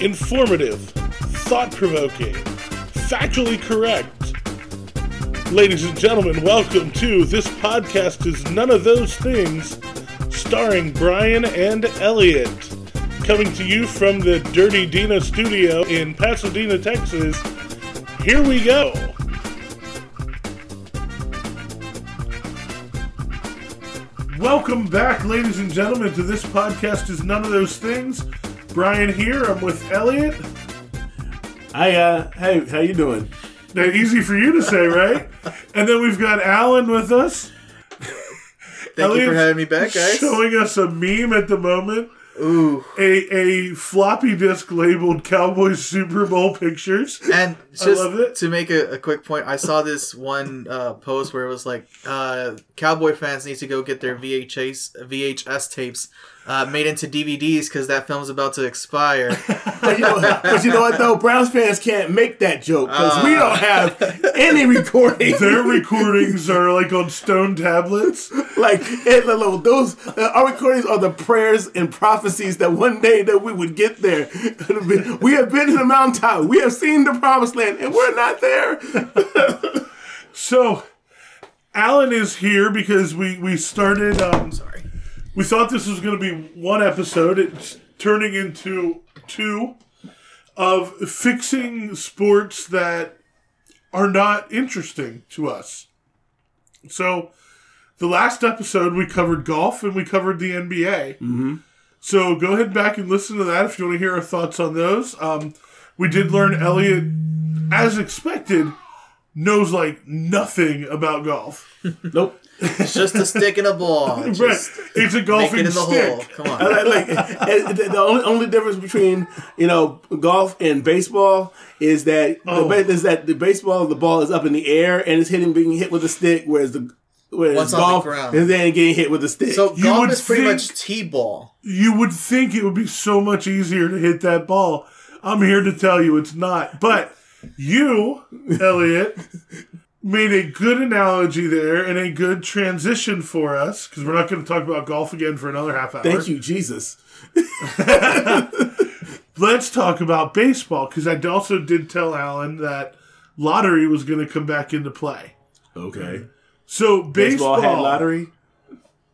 informative, thought provoking, factually correct. Ladies and gentlemen, welcome to This Podcast is None of Those Things, starring Brian and Elliot. Coming to you from the Dirty Dina studio in Pasadena, Texas. Here we go. Welcome back, ladies and gentlemen, to This Podcast is None of Those Things. Brian here. I'm with Elliot. Hi, uh, hey, how you doing? Now, easy for you to say, right? and then we've got Alan with us. Thank you for having me back, guys. Showing us a meme at the moment. Ooh. A, a floppy disk labeled Cowboys Super Bowl pictures. And I just love it. to make a, a quick point, I saw this one uh, post where it was like, uh, Cowboy fans need to go get their VHS VHS tapes uh, made into DVDs because that film's about to expire. But you, know, but you know what though? Browns fans can't make that joke because we Uh. don't have any recordings. Their recordings are like on stone tablets. like it, like, those, uh, our recordings are the prayers and prophecies that one day that we would get there. we have been to the mountaintop. We have seen the promised land, and we're not there. So, Alan is here because we, we started. Um, Sorry. We thought this was going to be one episode. It's turning into two of fixing sports that are not interesting to us. So, the last episode we covered golf and we covered the NBA. Mm-hmm. So go ahead back and listen to that if you want to hear our thoughts on those. Um, we did learn Elliot, as expected, knows like nothing about golf. Nope. It's just a stick and a ball. Right. Just It's a make golfing it in the stick. hole. Come on. like, like, and the the only, only difference between you know golf and baseball is that Oh. the ba- is that the baseball the ball is up in the air and it's hitting being hit with a stick, whereas the whereas Once on the golf ground. is then getting hit with a stick. So You golf would is pretty think- much t-ball. You would think it would be so much easier to hit that ball. I'm here to tell you it's not. But you, Elliot, made a good analogy there and a good transition for us because we're not going to talk about golf again for another half hour. Thank you, Jesus. Let's talk about baseball because I also did tell Alan that lottery was going to come back into play. Okay. So Baseball, baseball, had lottery.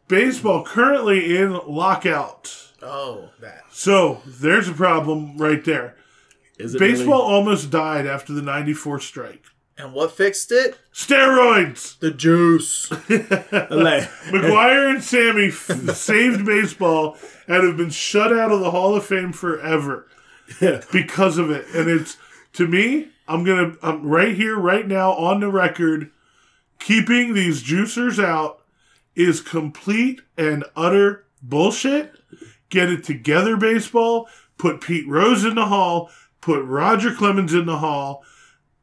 baseball currently in lockout. Oh, that. So there's a problem right there. Is it Baseball almost died after the 94 strike. And what fixed it? Steroids! The juice. Really? Like, McGwire and Sammy f- saved baseball and have been shut out of the Hall of Fame forever because of it. And it's, to me, I'm going to, I'm right here, right now, on the record, keeping these juicers out is complete and utter bullshit. Get it together, baseball. Put Pete Rose in the Hall. Put Roger Clemens in the Hall.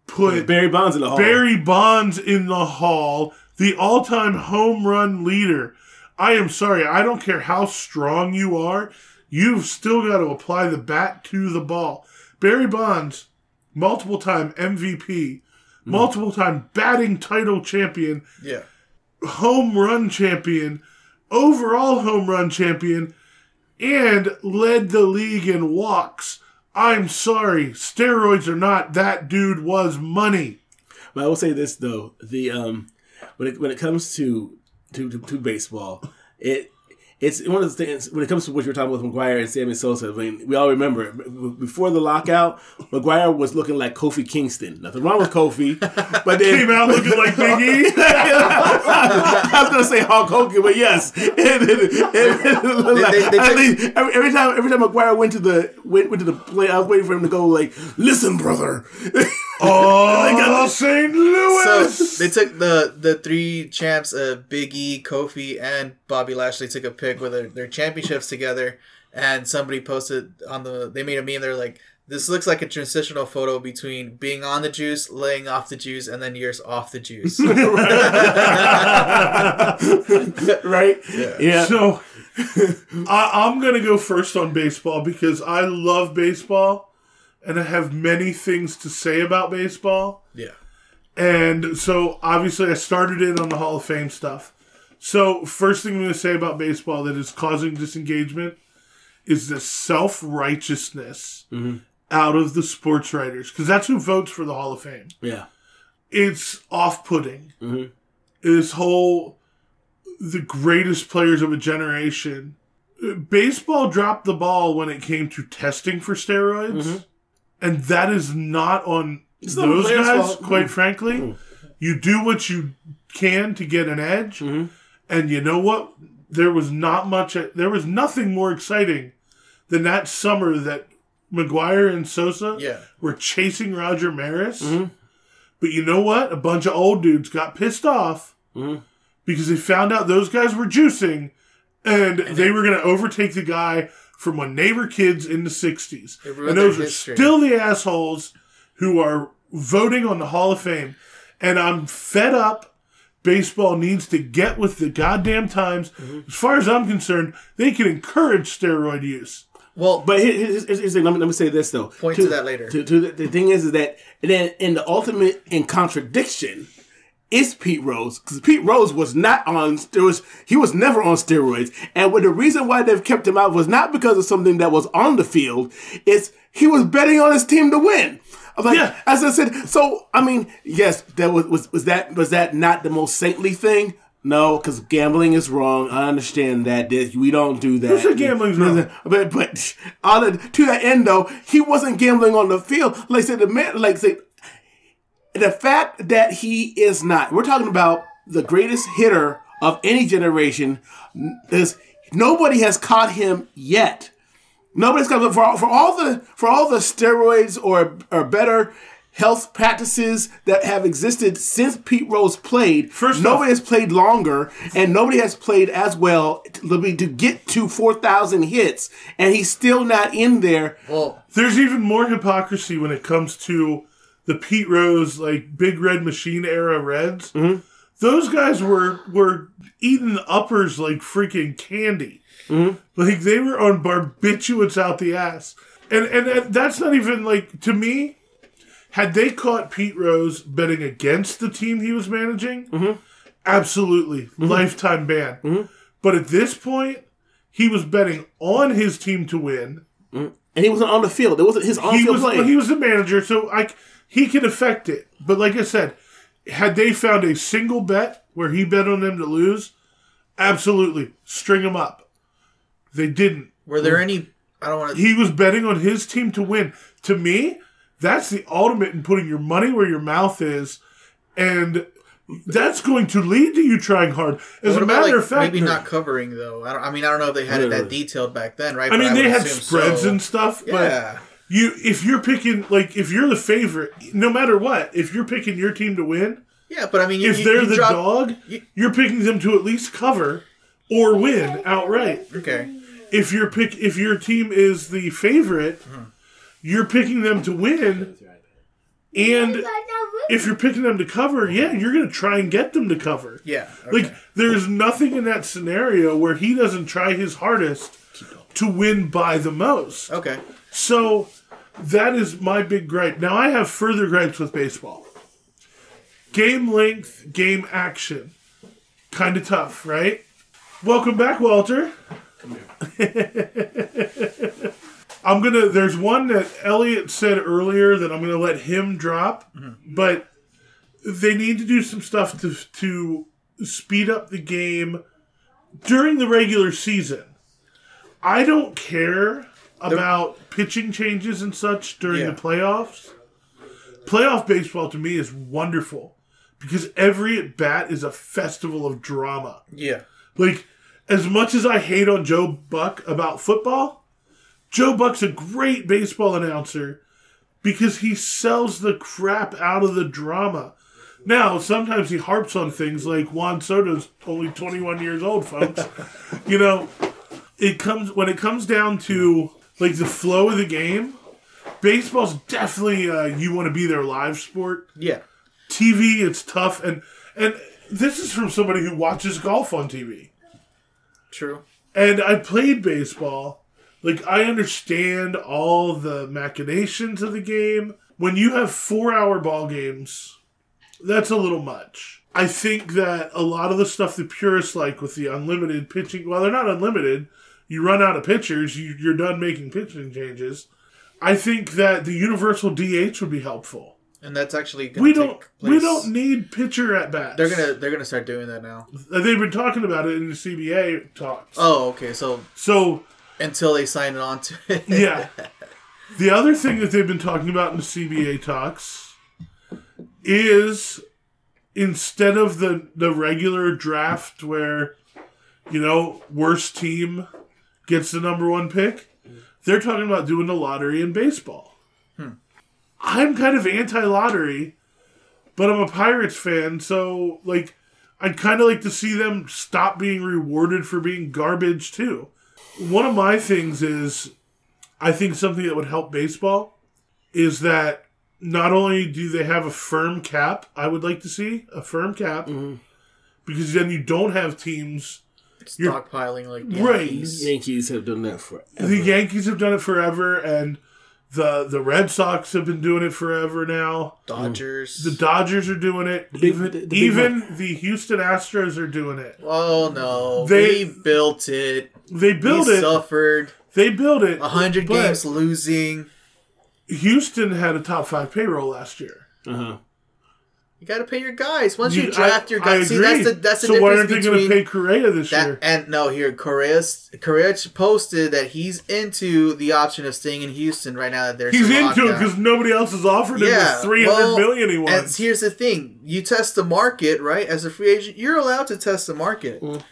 Put Barry Bonds in the hall. Barry Bonds in the hall, the all time home run leader. I am sorry, I don't care how strong you are, you've still got to apply the bat to the ball. Barry Bonds, multiple time MVP, mm-hmm. multiple time batting title champion, Yeah. home run champion, overall home run champion, and led the league in walks. I'm sorry, steroids or not, that dude was money. But I will say this though: the um, when it when it comes to to to, to baseball, it it's one of the things when it comes to what you're talking about with McGwire and Sammy Sosa. I mean, we all remember b- before the lockout, McGwire was looking like Kofi Kingston. Nothing wrong with Kofi, but then Came out looking like Big E. I was gonna say Hulk Hogan, but yes. And- and- and- they- they at took- least every, every time, every time McGuire went to the went, went to the play, I was waiting for him to go like, "Listen, brother." Oh, St. Louis. So they took the the three champs, uh, Big E, Kofi, and Bobby Lashley took a pic with their, their championships together, and somebody posted on the they made a meme. They're like, "This looks like a transitional photo between being on the juice, laying off the juice, and then years off the juice." right? Yeah. So I, I'm going to go first on baseball because I love baseball and I have many things to say about baseball. yeah, And so obviously I started in on the Hall of Fame stuff. So first thing I'm going to say about baseball that is causing disengagement is the self righteousness out of the sports writers because that's who votes for the Hall of Fame. Yeah. It's off-putting. Mhm. This whole the greatest players of a generation. Baseball dropped the ball when it came to testing for steroids, Mhm. And that is not on It's those the players' guys. fault. Quite Mm. frankly, Mm. you do what you can to get an edge, Mhm. and you know what? There was not much. There was nothing more exciting than that summer that McGwire and Sosa Yeah. were chasing Roger Maris. Mhm. But you know what? A bunch of old dudes got pissed off Mhm. because they found out those guys were juicing, and, they were going to overtake the guy from when they were kids in the '60s. And those are history. still the assholes who are voting on the Hall of Fame. And I'm fed up. Baseball needs to get with the goddamn times. Mm-hmm. As far as I'm concerned, they can encourage steroid use. Well, But here's, here's, here's the thing. Let me, let me say this though. Point to that later. To, to the, the thing is, is that and then in the ultimate in contradiction is Pete Rose because Pete Rose was not on steroids. He was never on steroids, and the reason why they've kept him out was not because of something that was on the field. It's he was betting on his team to win. I'm like, Yeah. as I said, so I mean, yes, that was was was that was that not the most saintly thing? No, because gambling is wrong. I understand that. We don't do that. Said gambling's wrong? But but all the, to that end though, he wasn't gambling on the field. Like I said, the man, like I said, the fact that he is not. We're talking about the greatest hitter of any generation. Is nobody has caught him yet. Nobody's got for for all the for all the steroids or or better health practices that have existed since Pete Rose played. First nobody off- has played longer, and nobody has played as well to, to get to four thousand hits, and he's still not in there. well, There's even more hypocrisy when it comes to the Pete Rose like Big Red Machine era Reds. Mm-hmm. Those guys were were eating uppers like freaking candy. Mm-hmm. Like they were on barbiturates out the ass, and and that- that's not even like to me. Had they caught Pete Rose betting against the team he was managing, Mm-hmm. absolutely lifetime ban. But at this point, he was betting on his team to win And he wasn't on the field. It wasn't his on he field was play. he was the manager, so I c- he can affect it. But like I said, had they found a single bet where he bet on them to lose, absolutely string him up. They didn't. were there any? I don't want to. He was betting on his team to win. To me, that's the ultimate in putting your money where your mouth is, and that's going to lead to you trying hard. As a matter like of fact, maybe not covering though? I, don't, I mean, I don't know if they had it that detailed back then, right? I mean, would they had spreads so. and stuff, but Yeah, you if you're picking like if you're the favorite, no matter what, if you're picking your team to win, yeah, but I mean, you, if you- they're you the drop- dog, you- you're picking them to at least cover or win outright. Okay, If your pick, if your team is the favorite, hmm. you're picking them to win, and if you're picking them to cover, yeah, you're going to try and get them to cover. yeah, okay. Like, there's nothing in that scenario where he doesn't try his hardest to win by the most. okay. So that is my big gripe. Now I have further gripes with baseball. Game length, game action. Kind of tough, right? Welcome back, Walter. I'm gonna. There's one that Elliot said earlier that I'm gonna let him drop, mm-hmm. but they need to do some stuff to to speed up the game during the regular season. I don't care about pitching changes and such during Yeah. the playoffs. Playoff baseball to me is wonderful because every at bat is a festival of drama. Yeah, Like, as much as I hate on Joe Buck about football, Joe Buck's a great baseball announcer because he sells the crap out of the drama. Now, sometimes he harps on things like Juan Soto's only 21 years old, folks. you know, it comes when it comes down to like the flow of the game. Baseball's definitely uh, you want to be their live sport. yeah. TV, it's tough, and and this is from somebody who watches golf on TV. True. And I played baseball. Like I understand all the machinations of the game. When you have four hour ball games, that's a little much. I think that a lot of the stuff the purists like with the unlimited pitching, well, they're not unlimited. You run out of pitchers, you, you're done making pitching changes. I think that the universal DH would be helpful. and that's actually We don't place. we don't need pitcher at bats. They're gonna they're gonna start doing that now. They've been talking about it in the CBA talks. Oh, okay. So So until they sign it on to it. yeah, the other thing that they've been talking about in the CBA talks is instead of the the regular draft where you know worst team gets the number one pick, they're talking about doing the lottery in baseball. Hmm. I'm kind of anti lottery, but I'm a Pirates fan, so like I'd kind of like to see them stop being rewarded for being garbage too. One of my things is I think something that would help baseball is that not only do they have a firm cap, I would like to see a firm cap mm-hmm. because then you don't have teams. You're- stockpiling like Right. Yankees. Yankees have done that for The Yankees have done it forever, and the the Red Sox have been doing it forever now. Dodgers. The Dodgers are doing it. big- even the big even the Houston Astros are doing it. oh no, They- they built it. They built he it. suffered They built it. a hundred games losing. Houston had a top five payroll last year. Uh huh. You got to pay your guys once you, You- draft I- your I guys. See, agree. that's the that's the so why difference aren't they going to between pay Correa this that year? and no. Here, Correa's Correa posted that he's into the option of staying in Houston right now. That there's He's a into it because nobody else has offered him Yeah, the three hundred well, million he And wants. here's the thing: you test the market, right? As a free agent, you're allowed to test the market. Mm.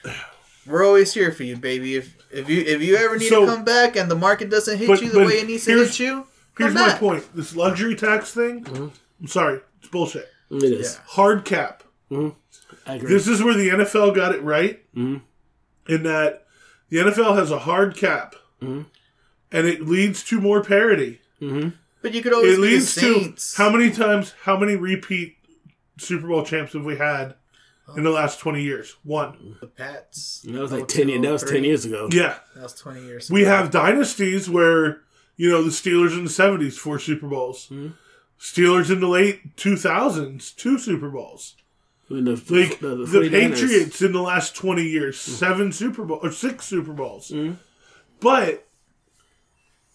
We're always here for you, baby. If if you if you ever need So- to come back and the market doesn't hit But- you the way it needs to hit you, Here's come my point: this luxury tax thing. Mm-hmm. I'm sorry, it's bullshit. It is. Yeah. Hard cap. I agree. This is where the NFL got it right. Mhm. In that the NFL has a hard cap, Mm-hmm. and it leads to more parity. But you could always It be the leads to how many times, how many repeat Super Bowl champs have we had in the last twenty years? One. the Pats. that was like ten. years. That was ten years ago. Yeah, That was twenty years. Ago. we have dynasties where you know the Steelers in the seventies four Super Bowls, Steelers in the late two thousands two Super Bowls. When the, Like the, the, 49ers Patriots in the last twenty years, mm. seven Super Bowl or six Super Bowls, mm. but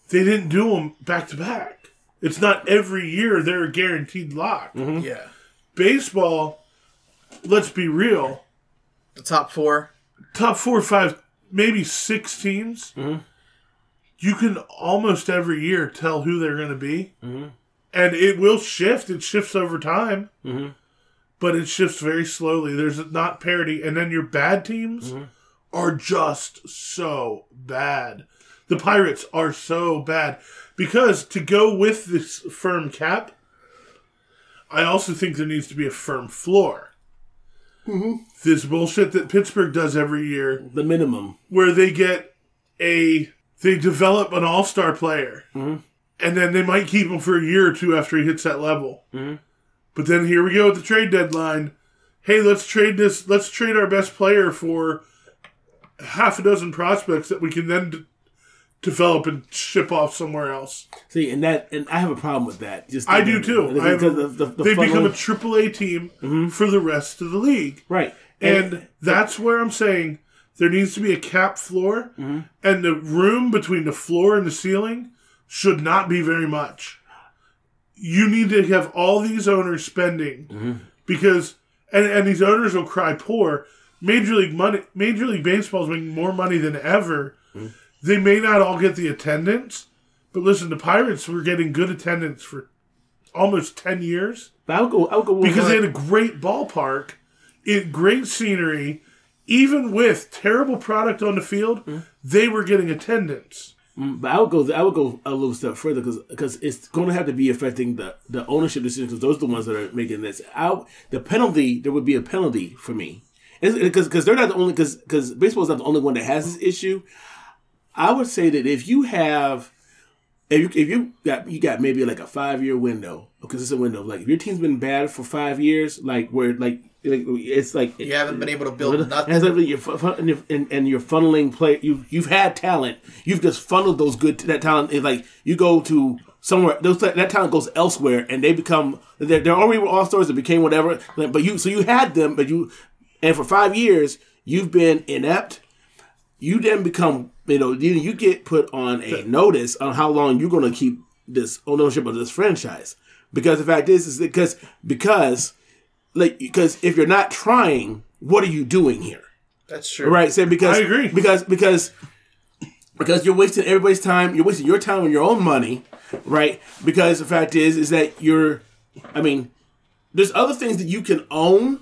they didn't do them back to back. It's not every year they're a guaranteed lock. Mm-hmm. yeah Baseball, let's be real, the top four. top four or five, maybe six teams. Mm-hmm. You can almost every year tell who they're going to be, mm-hmm. And it will shift. It shifts over time, mm-hmm. but it shifts very slowly. There's not parity, and then your bad teams mm-hmm. are just so bad. The Pirates are so bad because to go with this firm cap, I also think there needs to be a firm floor. Mm-hmm. This bullshit that Pittsburgh does every year, the minimum. where they get a they develop an all star player, and then they might keep him for a year or two after he hits that level. Mm-hmm. But then here we go at the trade deadline. Hey, let's trade this. Let's trade our best player for half a dozen prospects that we can then d- develop and ship off somewhere else. See, and that, and I have a problem with that. Just I do too. I have- the, the, the they become a funnel- triple A team mm-hmm. for the rest of the league. right, And that's where I'm saying there needs to be a cap floor, mm-hmm. and the room between the floor and the ceiling should not be very much. You need to have all these owners spending mm-hmm. because, and, and these owners will cry poor. Major League money, Major League Baseball is making more money than ever. Mm-hmm. They may not all get the attendance, but listen, the Pirates were getting good attendance for almost ten years but I would go. I would go because they had a great ballpark, it great scenery. Even with terrible product on the field, mm-hmm. they were getting attendance. Mm, but I would go. I would go a little step further because because it's going to have to be affecting the, the ownership decisions because those are the ones that are making this. out. the penalty there would be a penalty for me because because they're not the only because because baseball is not the only one that has this issue. I would say that if you have if you, if you got you got maybe like a five year window, because it's a window, like if your team's been bad for five years, like where like, like it's like You haven't been able to build nothing. like you're, and, you're, and, you're funneling play. You you've had talent. You've just funneled those good that talent. It's like you go to somewhere. Those that talent goes elsewhere, and they become they're, they're already all stars that became whatever. But you so you had them, but you and for five years you've been inept. You then become you know you, you get put on a notice on how long you're going to keep this ownership of this franchise because the fact is is because because like because if you're not trying, what are you doing here? That's true. Right? So because I agree. because because because you're wasting everybody's time. You're wasting your time and your own money, right? Because the fact is is that you're. I mean, there's other things that you can own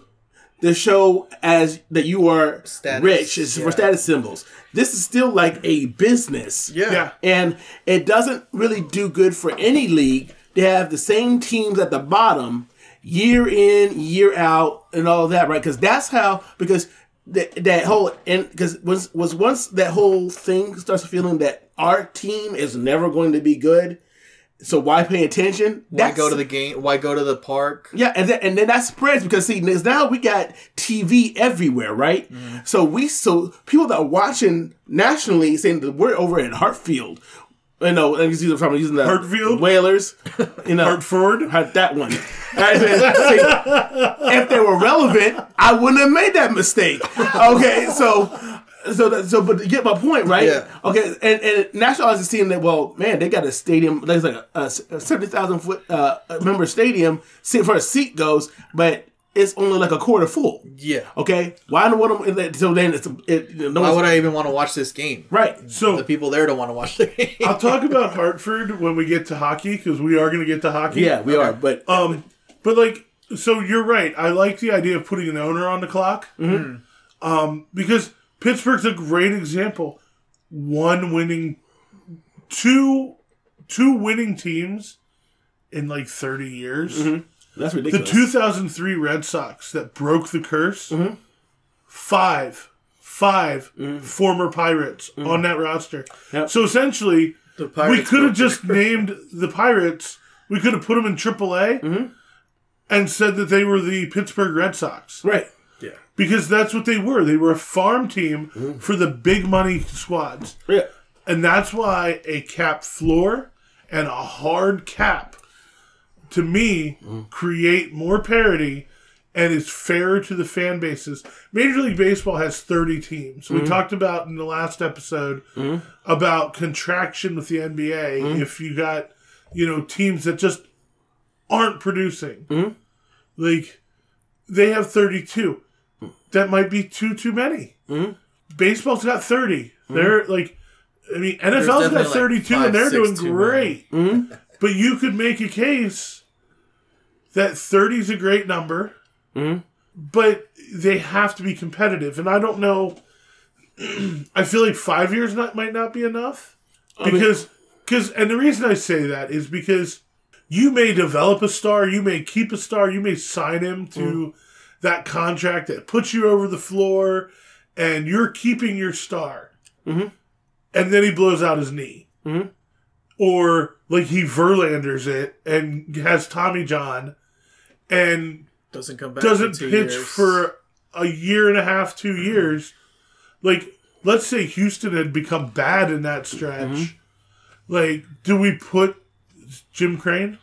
that show as that you are Status, rich. It's yeah. for status symbols. This is still like a business. Yeah. Yeah. And it doesn't really do good for any league to have the same teams at the bottom year in, year out, and all that, right? Because that's how, because that, that whole, and because was, was once that whole thing starts feeling that our team is never going to be good, so why pay attention? Why go to the game? Why go to the park? Yeah, and then, and then that spreads because see now we got TV everywhere, right? Mm-hmm. So we so people that are watching nationally saying that we're over at Hartfield, you know, and using from using the Hartfield? Whalers, you know, Hartford. Hart- that one. Right, see, if they were relevant, I wouldn't have made that mistake. Okay, so. So, that, so, but to get my point, right? Yeah. Okay, and, and National is seeing that. Well, man, they got a stadium. There's like a, a seventy thousand foot uh, member stadium. See for a seat goes, but it's only like a quarter full. Yeah. Okay, why don't want them? So then it's it, no Why would I even want to watch this game? right. So The people there don't want to watch the game. I'll talk about Hartford when we get to hockey because we are going to get to hockey. Yeah, we are, but Um, but like, so you're right. I like the idea of putting an owner on the clock. Mm-hmm. Um, because Pittsburgh's a great example. One winning, two, two winning teams in like 30 years. that's ridiculous. The 2003 Red Sox that broke the curse. Mm-hmm. Five, five former Pirates on that roster. Mm-hmm. Yep. So essentially, we could have just named the Pirates. We could have put them in AAA Mm-hmm. and said that they were the Pittsburgh Red Sox right. Because that's what they were. They were a farm team Mm-hmm. for the big money squads, Yeah. and that's why a cap floor and a hard cap, to me, Mm-hmm. create more parity and is fairer to the fan bases. Major League Baseball has 30 teams. Mm-hmm. We talked about in the last episode about contraction with the NBA Mm-hmm. if you got, you know, teams that just aren't producing. Mm-hmm. Like they have 32. That might be too too many. Mm-hmm. Baseball's got 30. They're like I mean NFL's got definitely, like, 32 five, and they're six doing too great. Mm-hmm. But you could make a case that 30 is a great number, Mm-hmm. but they have to be competitive. And I don't know. I feel like five years not, might not be enough mean- because because and the reason I say that is because you may develop a star, you may keep a star, you may sign him to Mm. That contract that puts you over the floor, and you're keeping your star, Mm-hmm. and then he blows out his knee, Mhm. or like he Verlanders it and has Tommy John, and Doesn't come back. doesn't two pitch years. for a year and a half, two years. Like, let's say Houston had become bad in that stretch. Like, do we put Jim Crane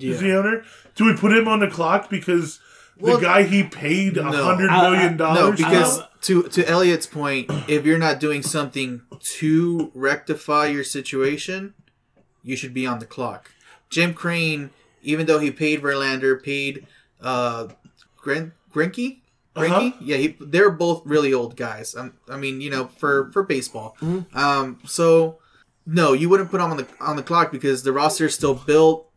is the Yeah. owner? Do we put him on the clock because Well, the guy he paid a no. hundred I- I- million No, dollars? because Uh, to to Elliot's point, if you're not doing something to rectify your situation, you should be on the clock. Jim Crane, even though he paid Verlander, paid uh, Gren- Greinke, Greinke, Uh-huh. yeah, he, they're both really old guys. Um, I mean, you know, for for baseball. Mm-hmm. Um, so no, you wouldn't put him on the on the clock because the roster is still built.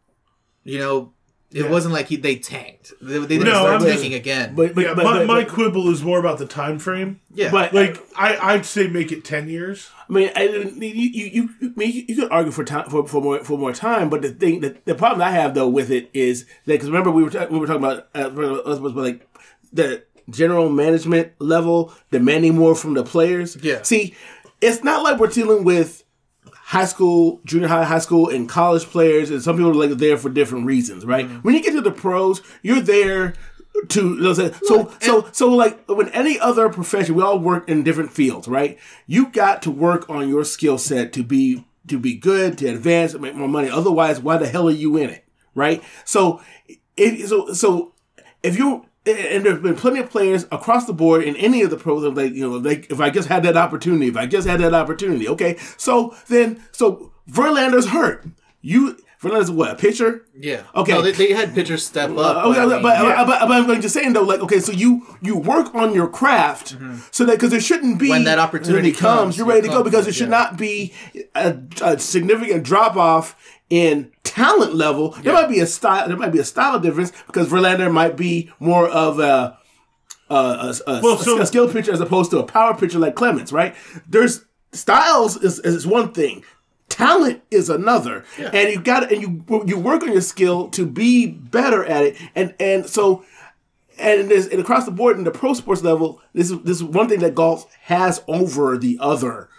You know, it Yeah. wasn't like he, they tanked. They, they didn't No, start I'm- tanking again. But, but, yeah, but, my, but- my but- quibble is more about the time frame. yeah, but Like, I, I'd say make it ten years. I mean, I, you, you, you, I mean, you, you could argue for time for, for more for more time, but the thing, the, the problem I have though with it is that because remember we were ta- we were talking about uh, was, was like the general management level demanding more from the players. Yeah. See, it's not like we're dealing with high school, junior high, high school, and college players, and some people are like there for different reasons, right? Mm-hmm. When you get to the pros, you're there to you know, so so so like when any other profession, we all work in different fields, right? You got to work on your skill set to be to be good, to advance, to make more money. Otherwise, why the hell are you in it, right? So if so so if you and there have been plenty of players across the board in any of the pros of like you know like if I just had that opportunity if I just had that opportunity okay so then so Verlander's hurt you Verlander's what a pitcher. Yeah. Okay. No, they, they had pitchers step up. Uh, okay, I but, mean, but, yeah. but, but I'm just saying though, like, okay, so you you work on your craft, so that because there shouldn't be Mm-hmm. When that opportunity comes, comes, you're ready to go because it it, should yeah. not be a, a significant drop off in talent level. There might be a style, there might be a style difference because Verlander might be more of a a, a, a, Well, so- a skill pitcher as opposed to a power pitcher like Clemens, right? There's styles is, is one thing. Talent is another, and you got and you you work on your skill to be better at it, and and so and there's and across the board in the pro sports level, this is this is one thing that golf has over the other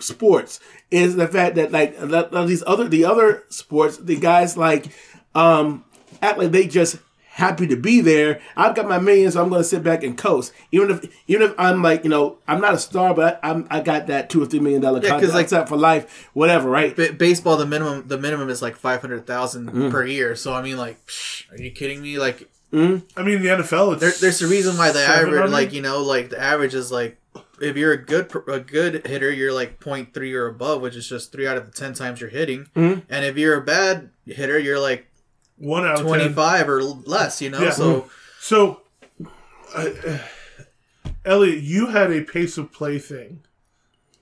sports is the fact that like that, that these other the other sports, the guys like um act like they just happy to be there. I've got my millions, so I'm going to sit back and coast. Even if even if I'm like you know I'm not a star, but I'm I got that two or three million dollar 'cause, contract like- set for life, whatever, right? ba- baseball, the minimum the minimum is like five hundred thousand Mm. per year. So I mean, like, psh, are you kidding me? Like, I mean, the NFL. It's there, there's a reason why the average, like you know, like the average is like if you're a good a good hitter, you're like 0.3 or above, which is just three out of the ten times you're hitting. Mm-hmm. And if you're a bad hitter, you're like one out of 25 ten. or less. You know, Yeah. so So, uh, Elliot, you had a pace of play thing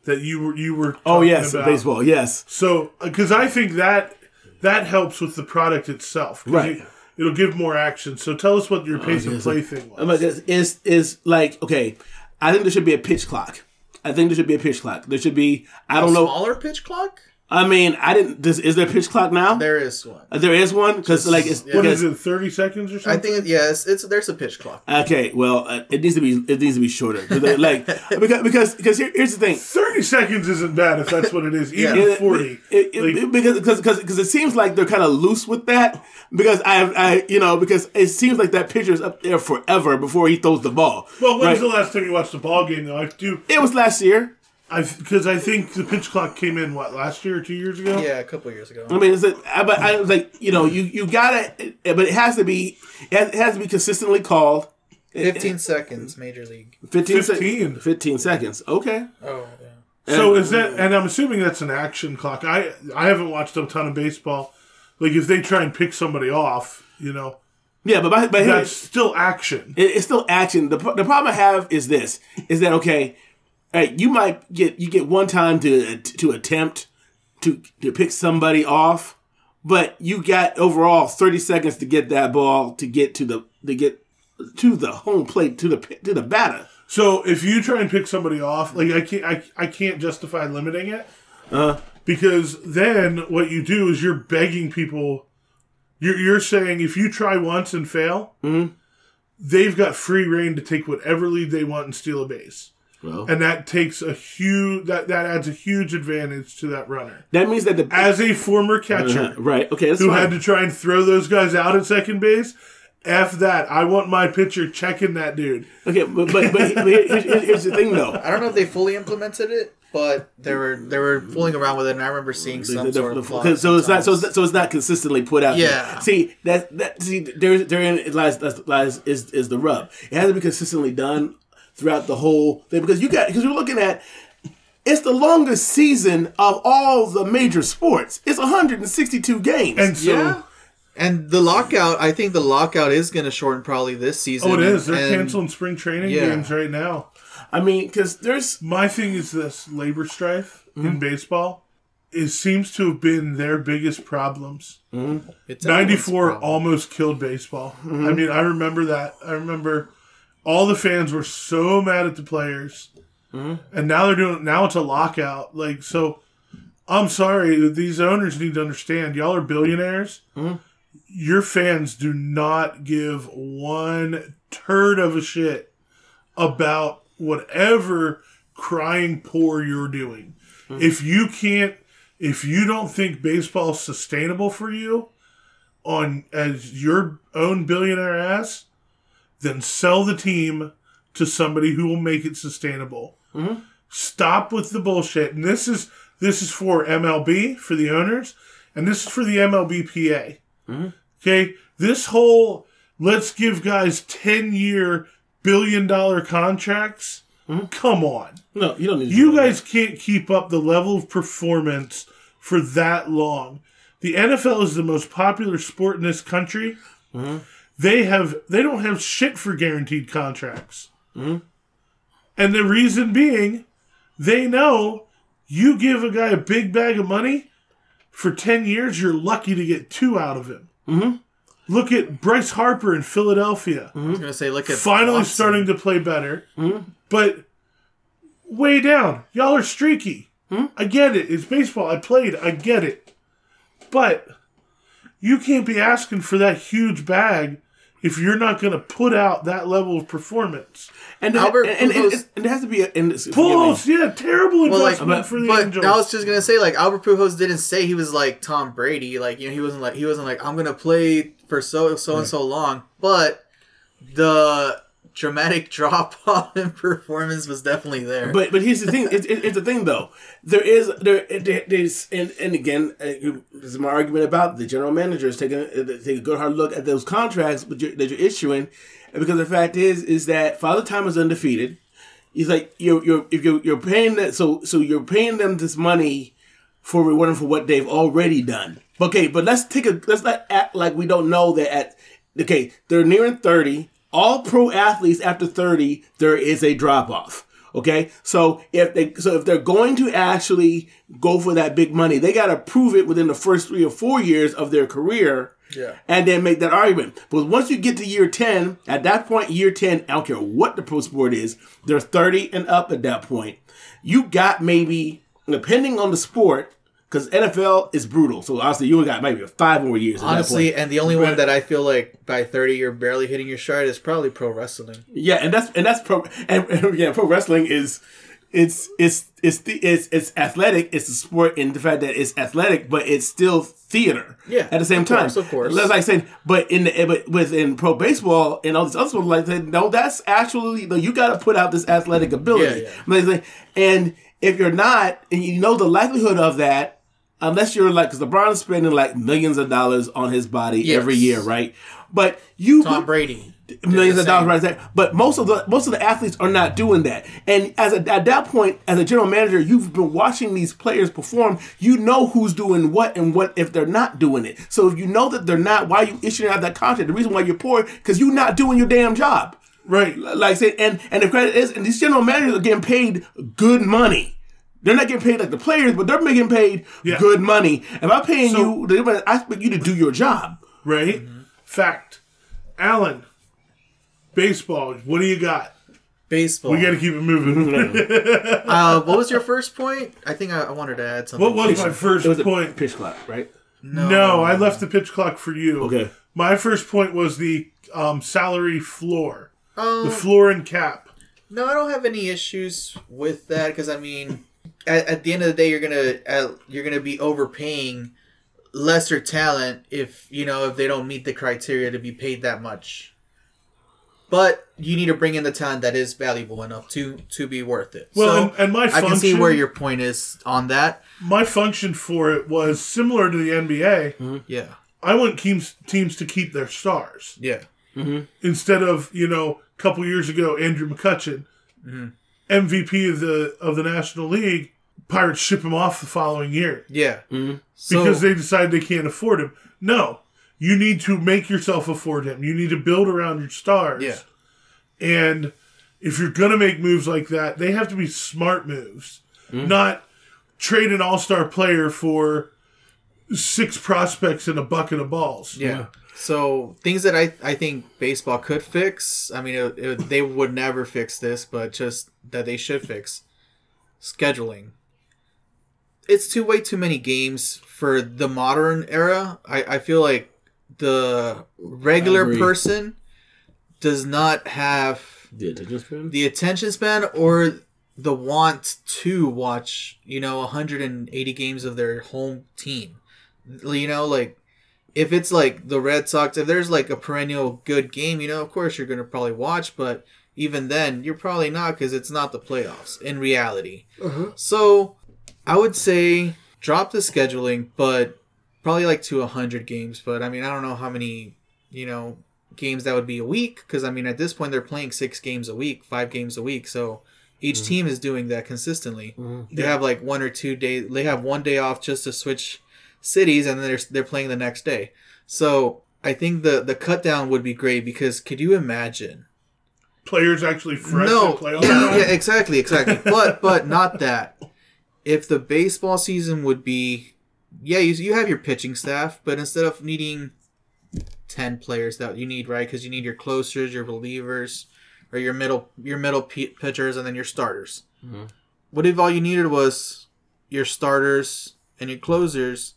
that you were you were. Oh yes, about. baseball, yes. So, because I think that that helps with the product itself. Right. it- it'll give more action. So, tell us what your pace of yes. play thing was. I'm like, is, is is like okay. I think there should be a pitch clock. I think there should be a pitch clock. There should be. I don't know. A smaller pitch clock. I mean, I didn't. Does, is there a pitch clock now? There is one. Uh, there is one because like it's yeah. what is it? Thirty seconds or something? I think it- yeah, it's, it's there's a pitch clock. Okay, well, uh, it needs to be it needs to be shorter. Like because because because here, here's the thing. Thirty seconds isn't bad if that's what it is. Even It- forty. it- it- Like- because because because because it seems like they're kind of loose with that. Because I I you know because it seems like that pitcher's up there forever before he throws the ball. well, when's right? the last time you watched a ball game? Though I do. It was last year. I because I think the pitch clock came in what last year or two years ago. Yeah, a couple years ago. I mean, it's a, I, but I was like, you know, you you gotta, but it has to be, it has, to be consistently called. 15 seconds, major league. 15, sec- 15. 15 seconds. Okay. Oh, yeah. So is that? And I'm assuming that's an action clock. I I haven't watched a ton of baseball. Like if they try and pick somebody off, you know, Yeah, but by, but that's still action. it, it's still action. The, the problem I have is this: is that okay? Right, you might get you get one time to to attempt to to pick somebody off, but you got overall thirty seconds to get that ball to get to the to get to the home plate to the to the batter. So if you try and pick somebody off, like I can't I, I can't justify limiting it. uh, Because then what you do is you're begging people. You're, you're saying if you try once and fail, they've got free reign to take whatever lead they want and steal a base, Well, and that takes a huge that that adds a huge advantage to that runner. that means that the As a former catcher uh-huh. right. Okay, that's who fine. had to try and throw those guys out at second base, f that. I want my pitcher checking that dude. Okay, but but, but here's, here's, here's the thing though. I don't know if they fully implemented it, but they were they were fooling around with it, and I remember seeing some The- the- sort the- of flaws so it's not so it's, so it's not consistently put out. there. Yeah. See that that see there therein lies lies, lies is is the rub. It has to be consistently done throughout the whole thing because you got because you're looking at. It's the longest season of all the major sports. It's 162 games. And so, yeah. And the lockout, I think the lockout is going to shorten probably this season. oh, it is. They're and- canceling spring training Yeah. games right now. I mean, because there's My thing is this labor strife Mm-hmm. in baseball. It seems to have been their biggest problems. It's 94 problem. almost killed baseball. Mm-hmm. I mean, I remember that. I remember all the fans were so mad at the players. Mm-hmm. And now they're doing now it's a lockout. Like so I'm sorry, these owners need to understand y'all are billionaires. Mm-hmm. Your fans do not give one turd of a shit about whatever crying poor you're doing. If you can't if you don't think baseball's sustainable for you on as your own billionaire ass, then sell the team to somebody who will make it sustainable. Mm-hmm. Stop with the bullshit. And this is this is for MLB for the owners, and this is for the MLBPA. Mm-hmm. Okay, this whole let's give guys ten year billion dollar contracts. Mm-hmm. Come on. no, you don't need. to You do that. guys can't keep up the level of performance for that long. The NFL is the most popular sport in this country. They have they don't have shit for guaranteed contracts, mm-hmm. and the reason being, they know you give a guy a big bag of money for ten years, you're lucky to get two out of him. Mm-hmm. Look at Bryce Harper in Philadelphia mm-hmm. I was gonna say, look at finally Watson. starting to play better, mm-hmm. but way down. Y'all are streaky. I get it. It's baseball. I played. I get it. But you can't be asking for that huge bag if you're not going to put out that level of performance. And Albert and, and, and, and it has to be. A, and, Pujols, yeah, terrible Well, like, investment for the but Angels. I was just gonna say, like Albert Pujols didn't say he was like Tom Brady. Like you know, he wasn't like he wasn't like I'm gonna play for so so and so long. But the dramatic drop off in performance was definitely there. But but here's the thing. It's, it's the thing though. There is there there- there's and, and again uh, this is my argument about the general managers taking uh, take a good hard look at those contracts that you're, that you're issuing, because the fact is is that Father Time is undefeated. He's like you're you're if you're, you're paying that so so you're paying them this money for rewarding for what they've already done. Okay, but let's take a let's not act like we don't know that at okay they're nearing thirty. All pro athletes after thirty, there is a drop off. Okay, so if they so if they're going to actually go for that big money, they got to prove it within the first three or four years of their career. Yeah. And then make that argument. But once you get to year 10, at that point, year 10, I don't care what the pro sport is, they're 30 and up at that point. You got maybe, depending on the sport, because NFL is brutal. So obviously, you only got maybe five more years. Honestly, and the only one that I feel like by 30 you're barely hitting your stride is probably pro wrestling. Yeah, and that's and that's pro and, and yeah, pro wrestling is it's it's it's the it's it's athletic. It's a sport in the fact that it's athletic, but it's still theater. Yeah, at the same of time, course, of course. That's like saying, but in the but within pro baseball and all these other sports, like that, no, that's actually no. You got to put out this athletic ability. Yeah, yeah. Like- And if you're not, and you know the likelihood of that. Unless you're like, because LeBron's spending like millions of dollars on his body Yes. every year, right? But you Tom Brady. millions of dollars right there. But most of the most of the athletes are not doing that. And as a, at that point, as a general manager, you've been watching these players perform. You know who's doing what and what if they're not doing it. So if you know that they're not, why are you issuing out that contract? The reason why you're poor because you're not doing your damn job. right. Like I said, and and the credit is, and these general managers are getting paid good money. They're not getting paid like the players, but they're making paid Yeah. good money. If I'm paying So- you, they're- I expect you to do your job. Right? Fact. Alan, baseball, what do you got? Baseball. We got to keep it moving. uh, what was your first point? I think I, I wanted to add something. what was my first It was a point? pitch clock, right? No, I left the pitch clock for you. Okay. My first point was the um, salary floor, Um, the floor and cap. No, I don't have any issues with that because I mean, at, at the end of the day, you're gonna uh, you're gonna be overpaying lesser talent if you know if they don't meet the criteria to be paid that much. But you need to bring in the talent that is valuable enough to to be worth it. Well, so and, and my I can see where your point is on that. my function for it was similar to the NBA. Yeah, I want teams teams to keep their stars yeah, instead of you know a couple years ago Andrew McCutchen, MVP of the of the National League. Pirates ship him off the following year yeah. Mm-hmm. So, because they decide they can't afford him. No, you need to make yourself afford him. You need to build around your stars. yeah, And if you're going to make moves like that, they have to be smart moves, mm-hmm. not trade an all star player for six prospects and a bucket of balls. Yeah. So things that I I think baseball could fix. I mean, it, it, they would never fix this, but just that they should fix scheduling. It's too way too many games for the modern era. I I feel like the regular person does not have The attention span. the attention span or the want to watch, you know, 180 games of their home team. You know, like if it's like the Red Sox, if there's like a perennial good game, you know, of course you're going to probably watch, but even then, you're probably not because it's not the playoffs in reality. Uh-huh. So I would say drop the scheduling, but probably like to 100 games. But I mean, I don't know how many, you know, games that would be a week because I mean, at this point, they're playing six games a week, five games a week. So each mm-hmm. team is doing that consistently. Mm-hmm. They have like one or two days, they have one day off just to switch cities, and then they're they're playing the next day. So I think the the cut down would be great because could you imagine? Players actually fresh no, in playoff yeah, exactly, exactly. But but not that. If the baseball season would be, yeah, you you have your pitching staff, but instead of needing ten players that you need right because you need your closers, your relievers, or your middle your middle p- pitchers, and then your starters. Mhm. What if all you needed was your starters and your closers,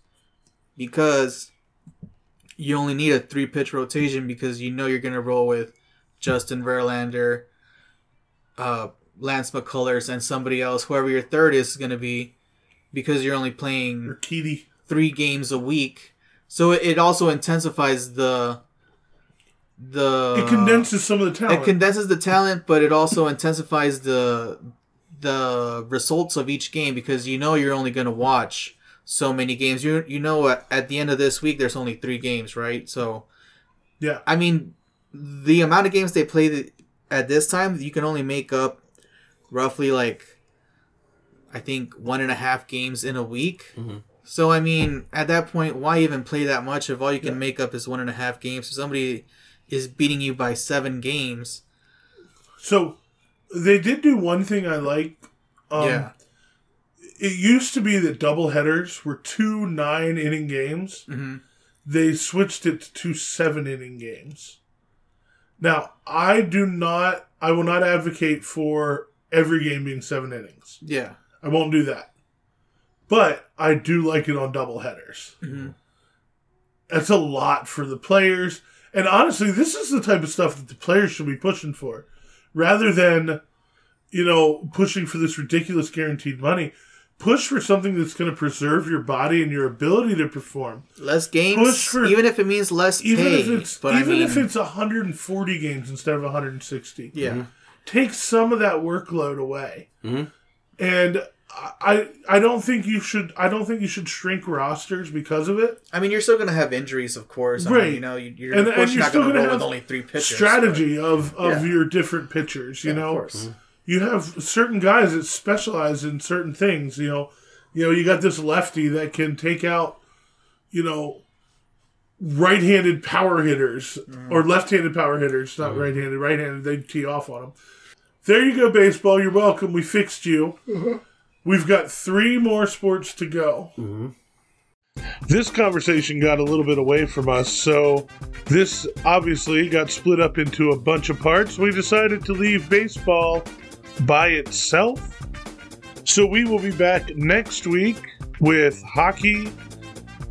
because you only need a three pitch rotation because you know you're gonna roll with Justin Verlander, uh, Lance McCullers, and somebody else, whoever your third is going to be, because you're only playing three games a week. So it, it also intensifies the the It condenses some of the talent. it condenses the talent, but it also intensifies the the results of each game because you know you're only going to watch so many games. You you know at, at the end of this week there's only three games, right? So yeah. I mean, the amount of games they play th- at this time, you can only make up roughly like, I think one and a half games in a week. Mhm. So I mean, at that point, why even play that much if all you can Yeah. make up is one and a half games? So somebody is beating you by seven games. So they did do one thing I like. Um, yeah. It used to be that double headers were two nine inning games. hmm They switched it to two seven inning games. Now, I do not, I will not advocate for every game being seven innings. Yeah. I won't do that. But I do like it on double headers. hmm That's a lot for the players. And honestly, this is the type of stuff that the players should be pushing for. Rather than, you know, pushing for this ridiculous guaranteed money, push for something that's going to preserve your body and your ability to perform. Less games, Push for- even if it means less Even pay. if it's but even I mean, if it's 140 games instead of 160. yeah, Take some of that workload away. Mhm. And I I don't think you should I don't think you should shrink rosters because of it. I mean, you're still gonna have injuries, of course. I mean, you know, you- you're And- of course and you're you're not gonna gonna roll with have only three pitchers. strategy of, of Yeah. your different pitchers. You yeah, know, of course. You have certain guys that specialize in certain things. You know, you know, you got this lefty that can take out, you know, right-handed power hitters mm-hmm. or left-handed power hitters, not mm-hmm. right-handed. Right-handed, they tee off on them. There you go, baseball. You're welcome. We fixed you. Mm-hmm. We've got three more sports to go. This conversation got a little bit away from us, so this obviously got split up into a bunch of parts. We decided to leave baseball by itself. So we will be back next week with hockey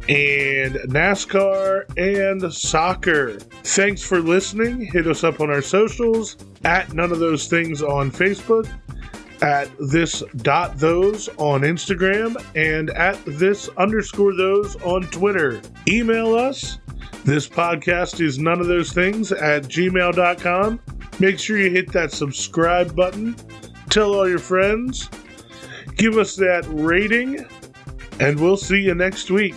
and NASCAR and soccer. Thanks for listening. Hit us up on our socials at none of those things on Facebook, at this dot those on Instagram, and at this underscore those on Twitter. Email us. This podcast is none of those things at gmail.com. Make sure you hit that subscribe button. Tell all your friends. Give us that rating. And we'll see you next week.